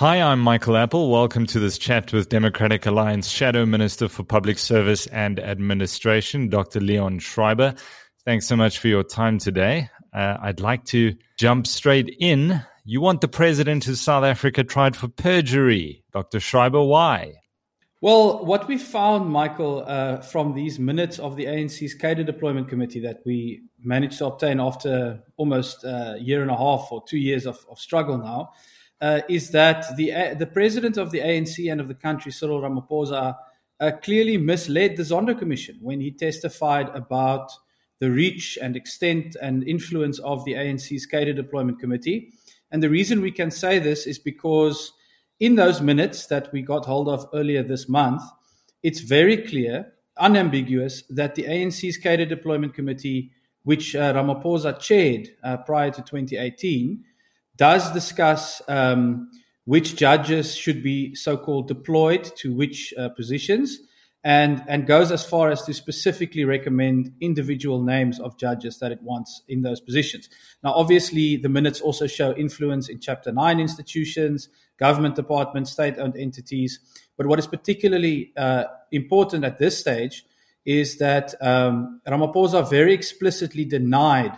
Hi, I'm Michael Apple. Welcome to this chat with Democratic Alliance Shadow Minister for Public Service and Administration, Dr. Leon Schreiber. Thanks so much for your time today. Uh, I'd like to jump straight in. You want the president of South Africa tried for perjury. Dr. Schreiber, why? Well, what we found, Michael, uh, from these minutes of the ANC's Cadre Deployment Committee that we managed to obtain after almost a year and a half or two years of, of struggle now, uh, is that the uh, the president of the ANC and of the country, Cyril Ramaphosa, uh, clearly misled the Zondo Commission when he testified about the reach and extent and influence of the ANC's Cadre Deployment Committee. And the reason we can say this is because in those minutes that we got hold of earlier this month, it's very clear, unambiguous, that the ANC's Cadre Deployment Committee, which uh, Ramaphosa chaired uh, prior to 2018, does discuss um, which judges should be so-called deployed to which uh, positions and, and goes as far as to specifically recommend individual names of judges that it wants in those positions. Now, obviously, the minutes also show influence in Chapter 9 institutions, government departments, state owned entities. But what is particularly uh, important at this stage is that um, Ramaphosa very explicitly denied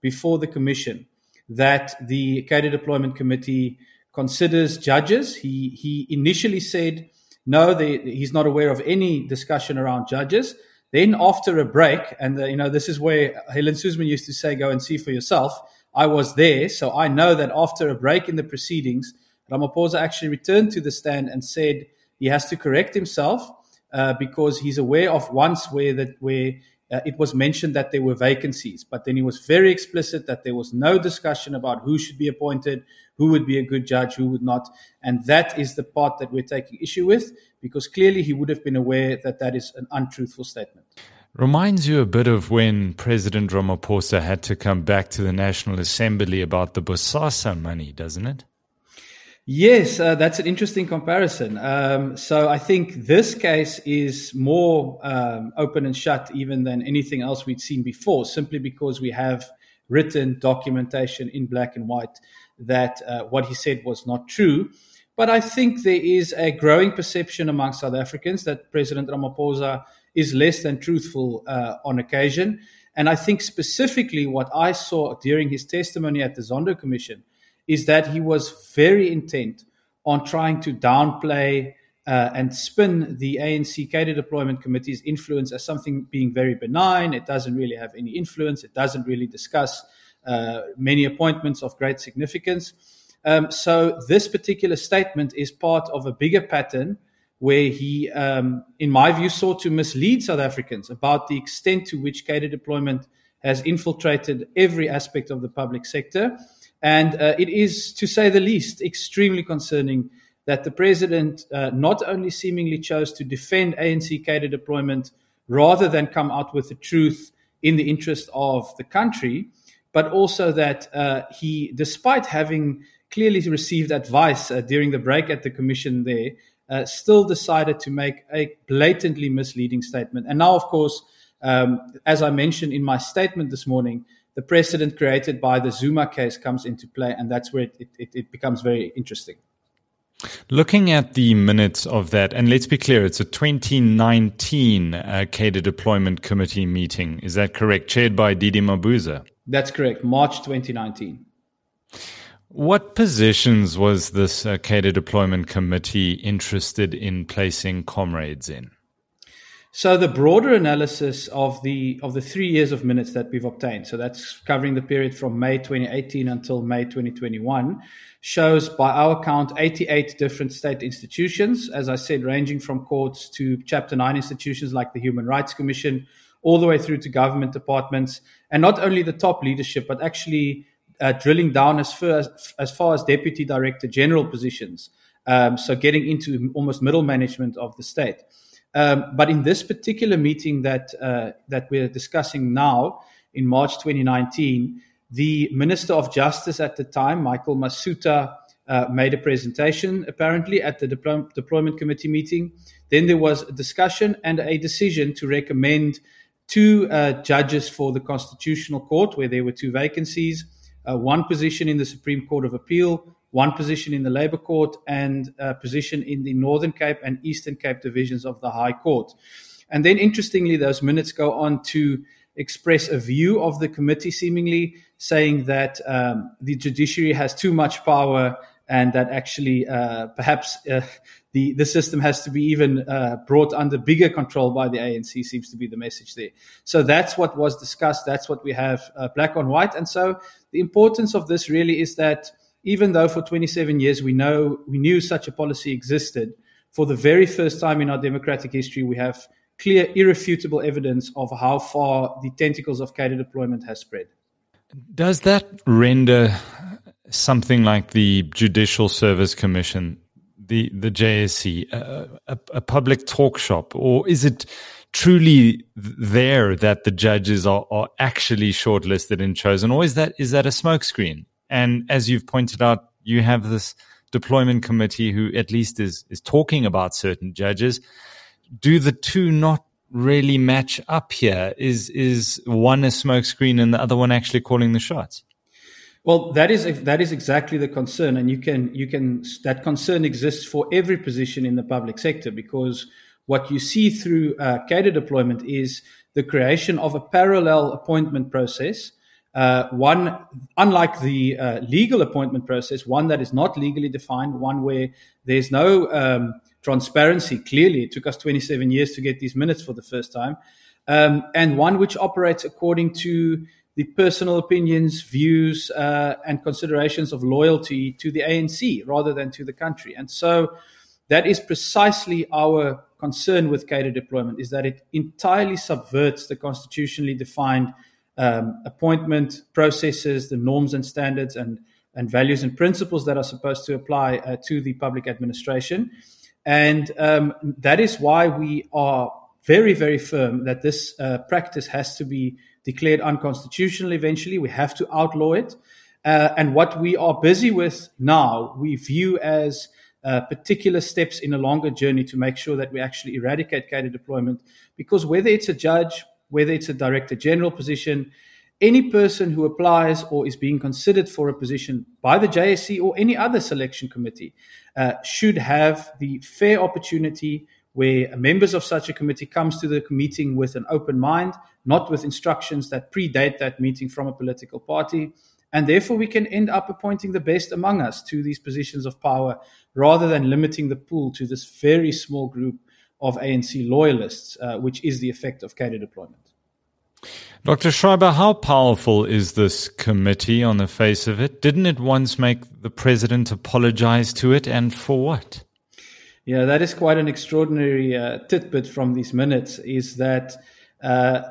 before the commission that the Cadre Deployment Committee considers judges. He, he initially said, no, they, he's not aware of any discussion around judges. Then, after a break, and the, you know, this is where Helen Suzman used to say, go and see for yourself. I was there, so I know that after a break in the proceedings, Ramaphosa actually returned to the stand and said he has to correct himself uh, because he's aware of once where that where uh, it was mentioned that there were vacancies, but then he was very explicit that there was no discussion about who should be appointed, who would be a good judge, who would not. And that is the part that we're taking issue with because clearly he would have been aware that that is an untruthful statement. Reminds you a bit of when President Ramaphosa had to come back to the National Assembly about the Bosasa money, doesn't it? Yes, uh, that's an interesting comparison. Um, so I think this case is more um, open and shut even than anything else we'd seen before, simply because we have written documentation in black and white that uh, what he said was not true. But I think there is a growing perception among South Africans that President Ramaphosa is less than truthful uh, on occasion. And I think specifically what I saw during his testimony at the Zondo Commission – is that he was very intent on trying to downplay uh, and spin the ANC Cadre Deployment Committee's influence as something being very benign. It doesn't really have any influence. It doesn't really discuss uh, many appointments of great significance. Um, so this particular statement is part of a bigger pattern where he, um, in my view, sought to mislead South Africans about the extent to which cadre deployment has infiltrated every aspect of the public sector and uh, it is, to say the least, extremely concerning that the president uh, not only seemingly chose to defend ANC cadre deployment rather than come out with the truth in the interest of the country, but also that uh, he, despite having clearly received advice uh, during the break at the commission there, uh, still decided to make a blatantly misleading statement. And now, of course, um, as I mentioned in my statement this morning, the precedent created by the Zuma case comes into play, and that's where it, it, it becomes very interesting. Looking at the minutes of that, and let's be clear, it's a 2019 uh, Cadre Deployment Committee meeting. Is that correct? Chaired by DD Mabuza. That's correct. March 2019. What positions was this uh, Cadre Deployment Committee interested in placing comrades in? So the broader analysis of the of the three years of minutes that we've obtained, so that's covering the period from May 2018 until May 2021, shows by our count 88 different state institutions, as I said, ranging from courts to Chapter 9 institutions like the Human Rights Commission, all the way through to government departments, and not only the top leadership, but actually uh, drilling down as far as, as far as deputy director general positions. Um, so getting into almost middle management of the state. Um, but in this particular meeting that uh, that we're discussing now in March 2019, the Minister of Justice at the time, Michael Masutha, uh, made a presentation apparently at the Deploy- deployment committee meeting. Then there was a discussion and a decision to recommend two uh, judges for the Constitutional Court, where there were two vacancies, uh, one position in the Supreme Court of Appeal, one position in the Labour Court, and a position in the Northern Cape and Eastern Cape divisions of the High Court. And then, interestingly, those minutes go on to express a view of the committee, seemingly saying that um, the judiciary has too much power and that actually uh, perhaps uh, the the system has to be even uh, brought under bigger control by the ANC seems to be the message there. So that's what was discussed. That's what we have uh, black on white. And so the importance of this really is that even though for 27 years we know we knew such a policy existed, for the very first time in our democratic history we have clear, irrefutable evidence of how far the tentacles of cadre deployment has spread. Does that render something like the Judicial Service Commission, the the JSC, uh, a, a, public talk shop, or is it truly there that the judges are, are actually shortlisted and chosen, or is that is that a smokescreen? And as you've pointed out, you have this deployment committee who at least is is talking about certain judges. Do the two not really match up here? Is is one a smokescreen and the other one actually calling the shots? Well, that is that is exactly the concern, and you can you can that concern exists for every position in the public sector because what you see through uh, cadre deployment is the creation of a parallel appointment process. Uh, one, unlike the uh, legal appointment process, one that is not legally defined, one where there's no um, transparency. Clearly, it took us 27 years to get these minutes for the first time, um, and one which operates according to the personal opinions, views, uh, and considerations of loyalty to the ANC rather than to the country. And so that is precisely our concern with cadre deployment is that it entirely subverts the constitutionally defined um, appointment processes, the norms and standards and, and values and principles that are supposed to apply uh, to the public administration. And um, that is why we are very, very firm that this uh, practice has to be declared unconstitutional eventually. We have to outlaw it. Uh, and what we are busy with now, we view as uh, particular steps in a longer journey to make sure that we actually eradicate cadre deployment. Because whether it's a judge, whether it's a director general position, any person who applies or is being considered for a position by the JSC or any other selection committee uh, should have the fair opportunity where members of such a committee comes to the meeting with an open mind, not with instructions that predate that meeting from a political party. And therefore, we can end up appointing the best among us to these positions of power rather than limiting the pool to this very small group of ANC loyalists, uh, which is the effect of cadre deployment. Dr. Schreiber, how powerful is this committee on the face of it? Didn't it once make the president apologize to it, and for what? Yeah, that is quite an extraordinary uh, tidbit from these minutes. Is that uh,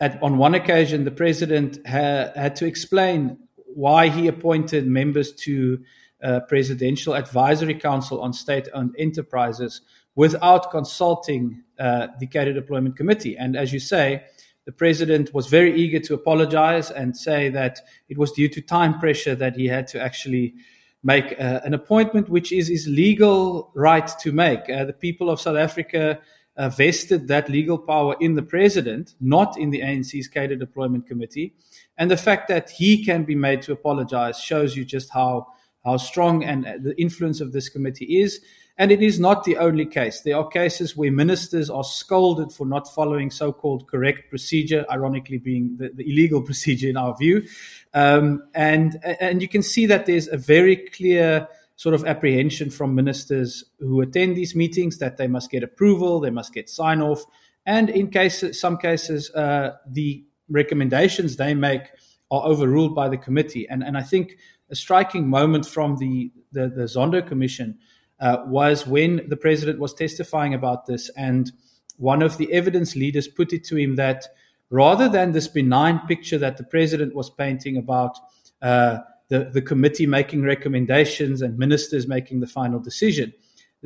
at, on one occasion the president ha- had to explain why he appointed members to uh, Presidential Advisory Council on State-owned enterprises without consulting uh, the cadre deployment committee. And as you say, the president was very eager to apologize and say that it was due to time pressure that he had to actually make uh, an appointment which is his legal right to make. Uh, the people of South Africa uh, vested that legal power in the president, not in the ANC's cadre deployment committee. And the fact that he can be made to apologize shows you just how how strong and uh, the influence of this committee is. And it is not the only case. There are cases where ministers are scolded for not following so called correct procedure, ironically being the, the, illegal procedure in our view. Um, and, and you can see that there's a very clear sort of apprehension from ministers who attend these meetings that they must get approval, they must get sign off. And in some cases, uh, the recommendations they make are overruled by the committee. And, and I think a striking moment from the, the, the Zondo Commission uh, was when the president was testifying about this, and one of the evidence leaders put it to him that rather than this benign picture that the president was painting about uh, the, the committee making recommendations and ministers making the final decision,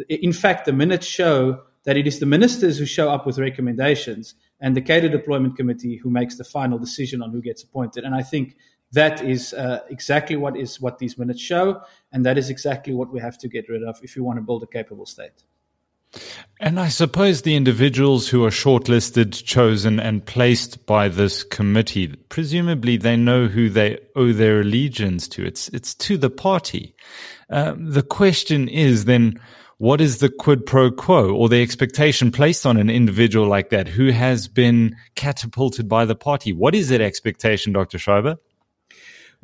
in fact, the minutes show that it is the ministers who show up with recommendations and the cadre deployment committee who makes the final decision on who gets appointed. And I think that is uh, exactly what is what these minutes show, and that is exactly what we have to get rid of if we want to build a capable state. And I suppose the individuals who are shortlisted, chosen, and placed by this committee, presumably they know who they owe their allegiance to. It's it's to the party. Uh, the question is then, what is the quid pro quo or the expectation placed on an individual like that who has been catapulted by the party? What is that expectation, Dr. Schreiber?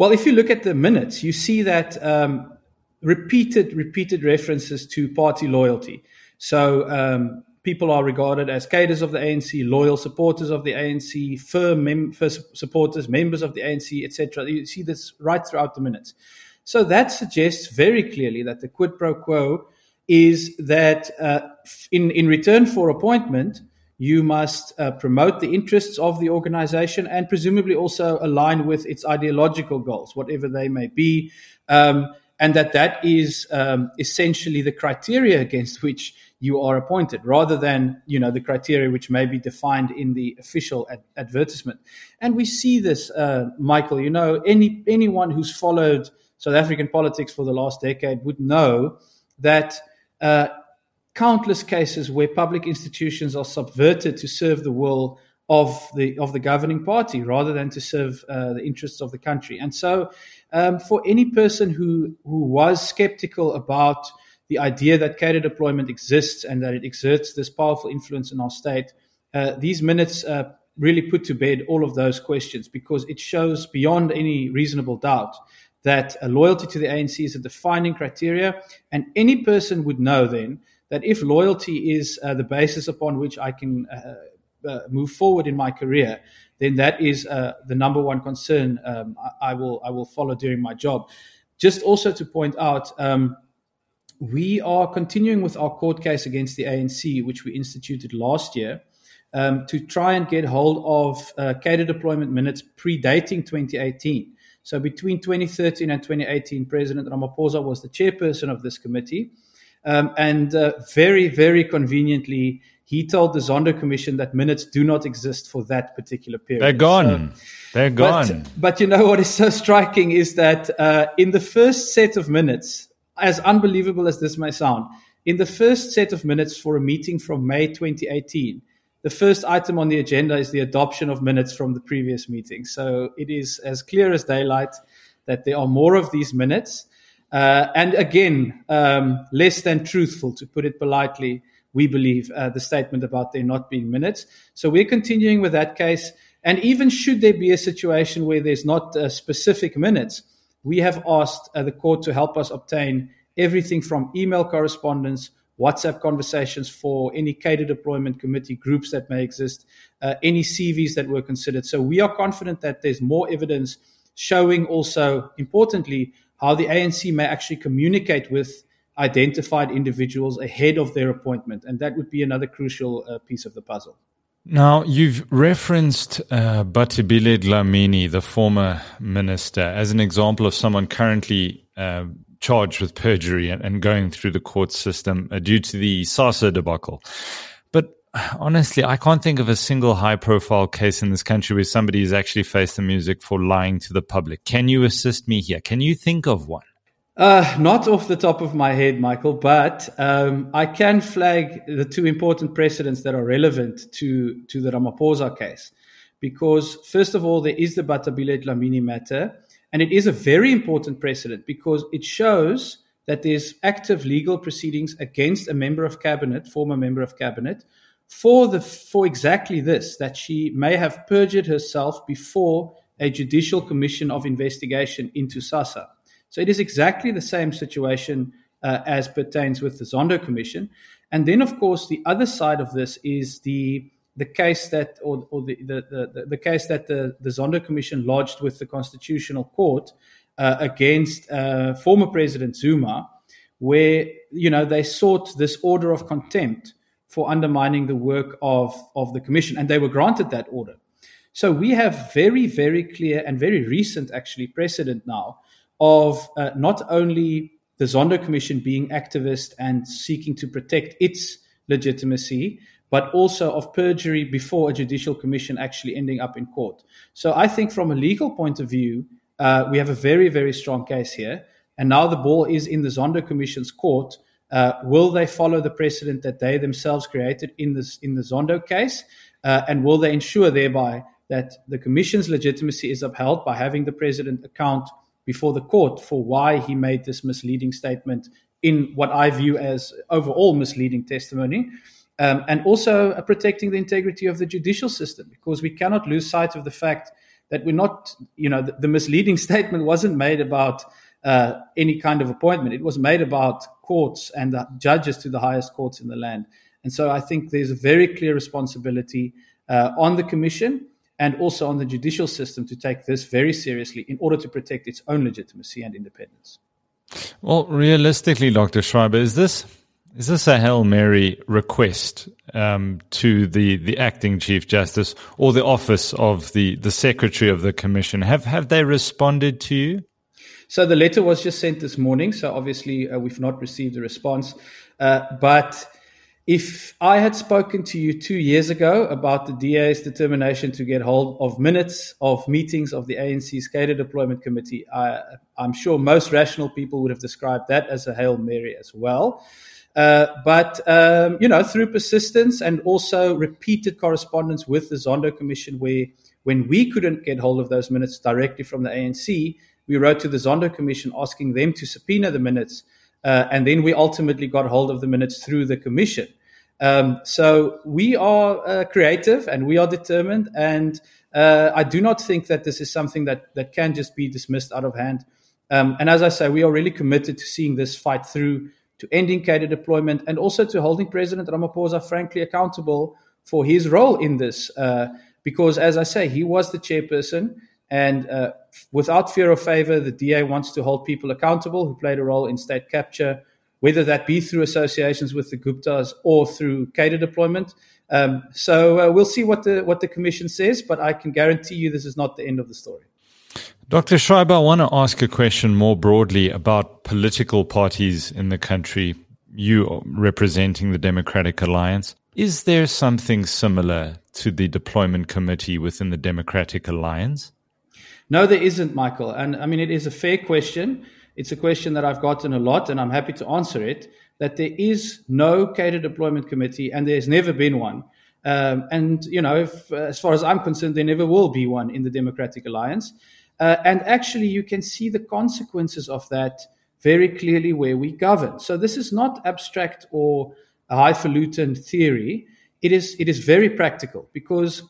Well, if you look at the minutes, you see that um, repeated repeated references to party loyalty. So um, people are regarded as cadres of the ANC, loyal supporters of the ANC, firm, mem- firm supporters, members of the ANC, etc. You see this right throughout the minutes. So that suggests very clearly that the quid pro quo is that uh, in, in return for appointment, you must uh, promote the interests of the organization and presumably also align with its ideological goals, whatever they may be. Um, and that that is um, essentially the criteria against which you are appointed rather than you know the criteria which may be defined in the official ad- advertisement and we see this uh, michael you know any anyone who's followed south african politics for the last decade would know that uh, countless cases where public institutions are subverted to serve the will of the of the governing party rather than to serve uh, the interests of the country and so um, for any person who who was skeptical about the idea that cadre deployment exists and that it exerts this powerful influence in our state, uh, these minutes uh, really put to bed all of those questions because it shows beyond any reasonable doubt that a loyalty to the ANC is a defining criteria. And any person would know then that if loyalty is uh, the basis upon which I can uh, uh, move forward in my career, then that is uh, the number one concern um, I, I, will I will follow during my job. Just also to point out. Um, we are continuing with our court case against the ANC, which we instituted last year, um, to try and get hold of uh, cadre deployment minutes predating 2018. So between 2013 and 2018, President Ramaphosa was the chairperson of this committee. Um, and uh, very, very conveniently, he told the Zondo Commission that minutes do not exist for that particular period. They're gone. So, They're gone. But, but, you know what is so striking is that uh, in the first set of minutes, as unbelievable as this may sound, in the first set of minutes for a meeting from May 2018, the first item on the agenda is the adoption of minutes from the previous meeting. So it is as clear as daylight that there are more of these minutes. Uh, and again, um, less than truthful, to put it politely, we believe, uh, the statement about there not being minutes. So we're continuing with that case. And even should there be a situation where there's not uh, specific minutes, we have asked uh, the court to help us obtain everything from email correspondence, WhatsApp conversations for any cadre deployment committee groups that may exist, uh, any CVs that were considered. So we are confident that there's more evidence showing also, importantly, how the ANC may actually communicate with identified individuals ahead of their appointment. And that would be another crucial uh, piece of the puzzle. Now, you've referenced uh, Bathabile Dlamini, the former minister, as an example of someone currently uh, charged with perjury and, going through the court system uh, due to the SASSA debacle. Honestly, I can't think of a single high profile case in this country where somebody has actually faced the music for lying to the public. Can you assist me here? Can you think of one? Uh, not off the top of my head, Michael, but um, I can flag the two important precedents that are relevant to, to the Ramaphosa case. Because, first of all, there is the Bathabile Dlamini matter, and it is a very important precedent because it shows that there's active legal proceedings against a member of cabinet, former member of cabinet, for the for exactly this that she may have perjured herself before a judicial commission of investigation into SASSA. So it is exactly the same situation uh, as pertains with the Zondo Commission. And then, of course, the other side of this is the the case that, or, or the, the, the, the, case that the, the Zondo Commission lodged with the Constitutional Court uh, against uh, former President Zuma, where you know they sought this order of contempt for undermining the work of, of the commission, and they were granted that order. So we have very, very clear and very recent, actually, precedent now of uh, not only the Zondo Commission being activist and seeking to protect its legitimacy, but also of perjury before a judicial commission actually ending up in court. So I think from a legal point of view, uh, we have a very, very strong case here. And now the ball is in the Zondo Commission's court Uh, will they follow the precedent that they themselves created in this in the Zondo case, uh, and will they ensure thereby that the Commission's legitimacy is upheld by having the president account before the court for why he made this misleading statement in what I view as overall misleading testimony? Um, and also uh, protecting the integrity of the judicial system, because we cannot lose sight of the fact that we're not, you know, the, the misleading statement wasn't made about uh, any kind of appointment. It was made about courts and the judges to the highest courts in the land. And so I think there's a very clear responsibility uh, on the commission and also on the judicial system to take this very seriously in order to protect its own legitimacy and independence. Well, realistically, Dr. Schreiber, is this is this a Hail Mary request um, to the, the acting Chief Justice or the office of the, the Secretary of the Commission? Have have they responded to you? So the letter was just sent this morning. So obviously uh, we've not received a response. Uh, but if I had spoken to you two years ago about the DA's determination to get hold of minutes of meetings of the ANC's Cadre Deployment Committee, I, I'm sure most rational people would have described that as a Hail Mary as well. Uh, but um, you know, through persistence and also repeated correspondence with the Zondo Commission, where when we couldn't get hold of those minutes directly from the ANC, we wrote to the Zondo Commission asking them to subpoena the minutes, uh, and then we ultimately got hold of the minutes through the Commission. Um, so we are uh, creative and we are determined, and uh, I do not think that this is something that that can just be dismissed out of hand. Um, and as I say, we are really committed to seeing this fight through to ending cadre deployment and also to holding President Ramaphosa frankly accountable for his role in this. Uh, because, as I say, he was the chairperson, and uh, without fear of favor, the DA wants to hold people accountable who played a role in state capture, whether that be through associations with the Guptas or through cadre deployment. Um, so uh, we'll see what the what the commission says, but I can guarantee you this is not the end of the story. Dr. Schreiber, I want to ask a question more broadly about political parties in the country, you representing the Democratic Alliance. Is there something similar to the deployment committee within the Democratic Alliance? No, there isn't, Michael. And I mean, it is a fair question. It's a question that I've gotten a lot, and I'm happy to answer it. That there is no cadre deployment committee, and there's never been one. Um, and, you know, if, as far as I'm concerned, there never will be one in the Democratic Alliance. Uh, and actually, you can see the consequences of that very clearly where we govern. So this is not abstract or highfalutin theory. It is, it is very practical because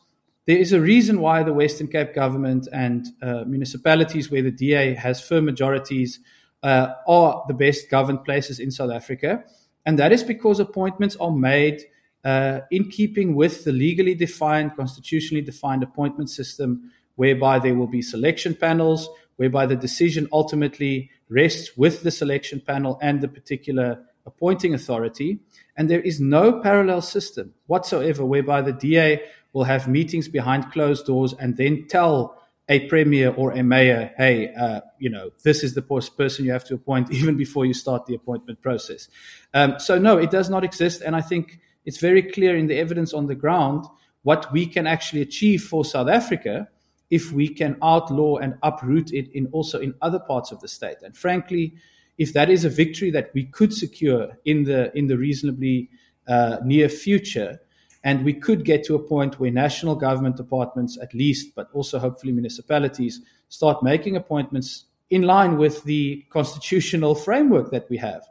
there is a reason why the Western Cape government and uh, municipalities where the DA has firm majorities uh, are the best governed places in South Africa. And that is because appointments are made uh, in keeping with the legally defined, constitutionally defined appointment system whereby there will be selection panels, whereby the decision ultimately rests with the selection panel and the particular appointing authority. And there is no parallel system whatsoever whereby the DA will have meetings behind closed doors and then tell a premier or a mayor, hey, uh, you know, this is the person you have to appoint even before you start the appointment process. Um, so, no, it does not exist. And I think it's very clear in the evidence on the ground what we can actually achieve for South Africa if we can outlaw and uproot it in also in other parts of the state. And frankly, if that is a victory that we could secure in the in the reasonably uh, near future, and we could get to a point where national government departments, at least, but also hopefully municipalities, start making appointments in line with the constitutional framework that we have.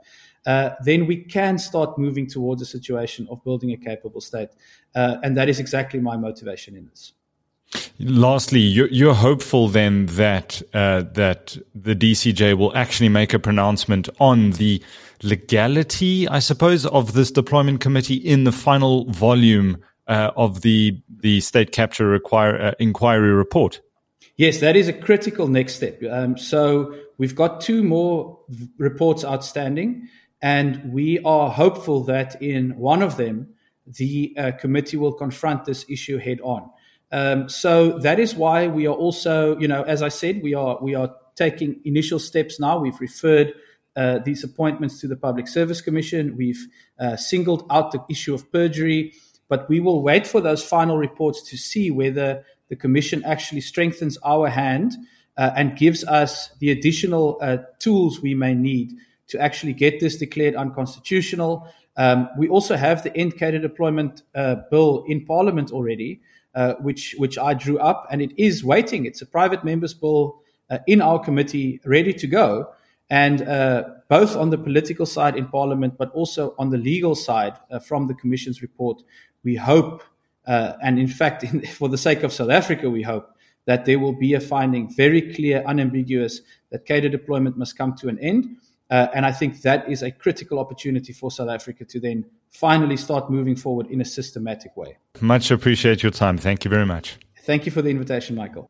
Uh, then we can start moving towards a situation of building a capable state. Uh, and that is exactly my motivation in this. Lastly, you're, hopeful then that uh, that the DCJ will actually make a pronouncement on the legality, I suppose, of this deployment committee in the final volume uh, of the the state capture require, uh, inquiry report. Yes, that is a critical next step. Um, so we've got two more reports outstanding, and we are hopeful that in one of them, the uh, committee will confront this issue head on. Um, so that is why we are also, you know, as I said, we are we are taking initial steps now. We've referred uh, these appointments to the Public Service Commission. We've uh, singled out the issue of perjury, but we will wait for those final reports to see whether the Commission actually strengthens our hand uh, and gives us the additional uh, tools we may need to actually get this declared unconstitutional. Um, we also have the end deployment uh, bill in Parliament already, uh, which which I drew up, and it is waiting. It's a private members bill in our committee, ready to go. And uh, both on the political side in Parliament, but also on the legal side uh, from the Commission's report, we hope, uh, and in fact, in, for the sake of South Africa, we hope that there will be a finding very clear, unambiguous, that cadre deployment must come to an end. Uh, and I think that is a critical opportunity for South Africa to then finally start moving forward in a systematic way. Much appreciate your time. Thank you very much. Thank you for the invitation, Michael.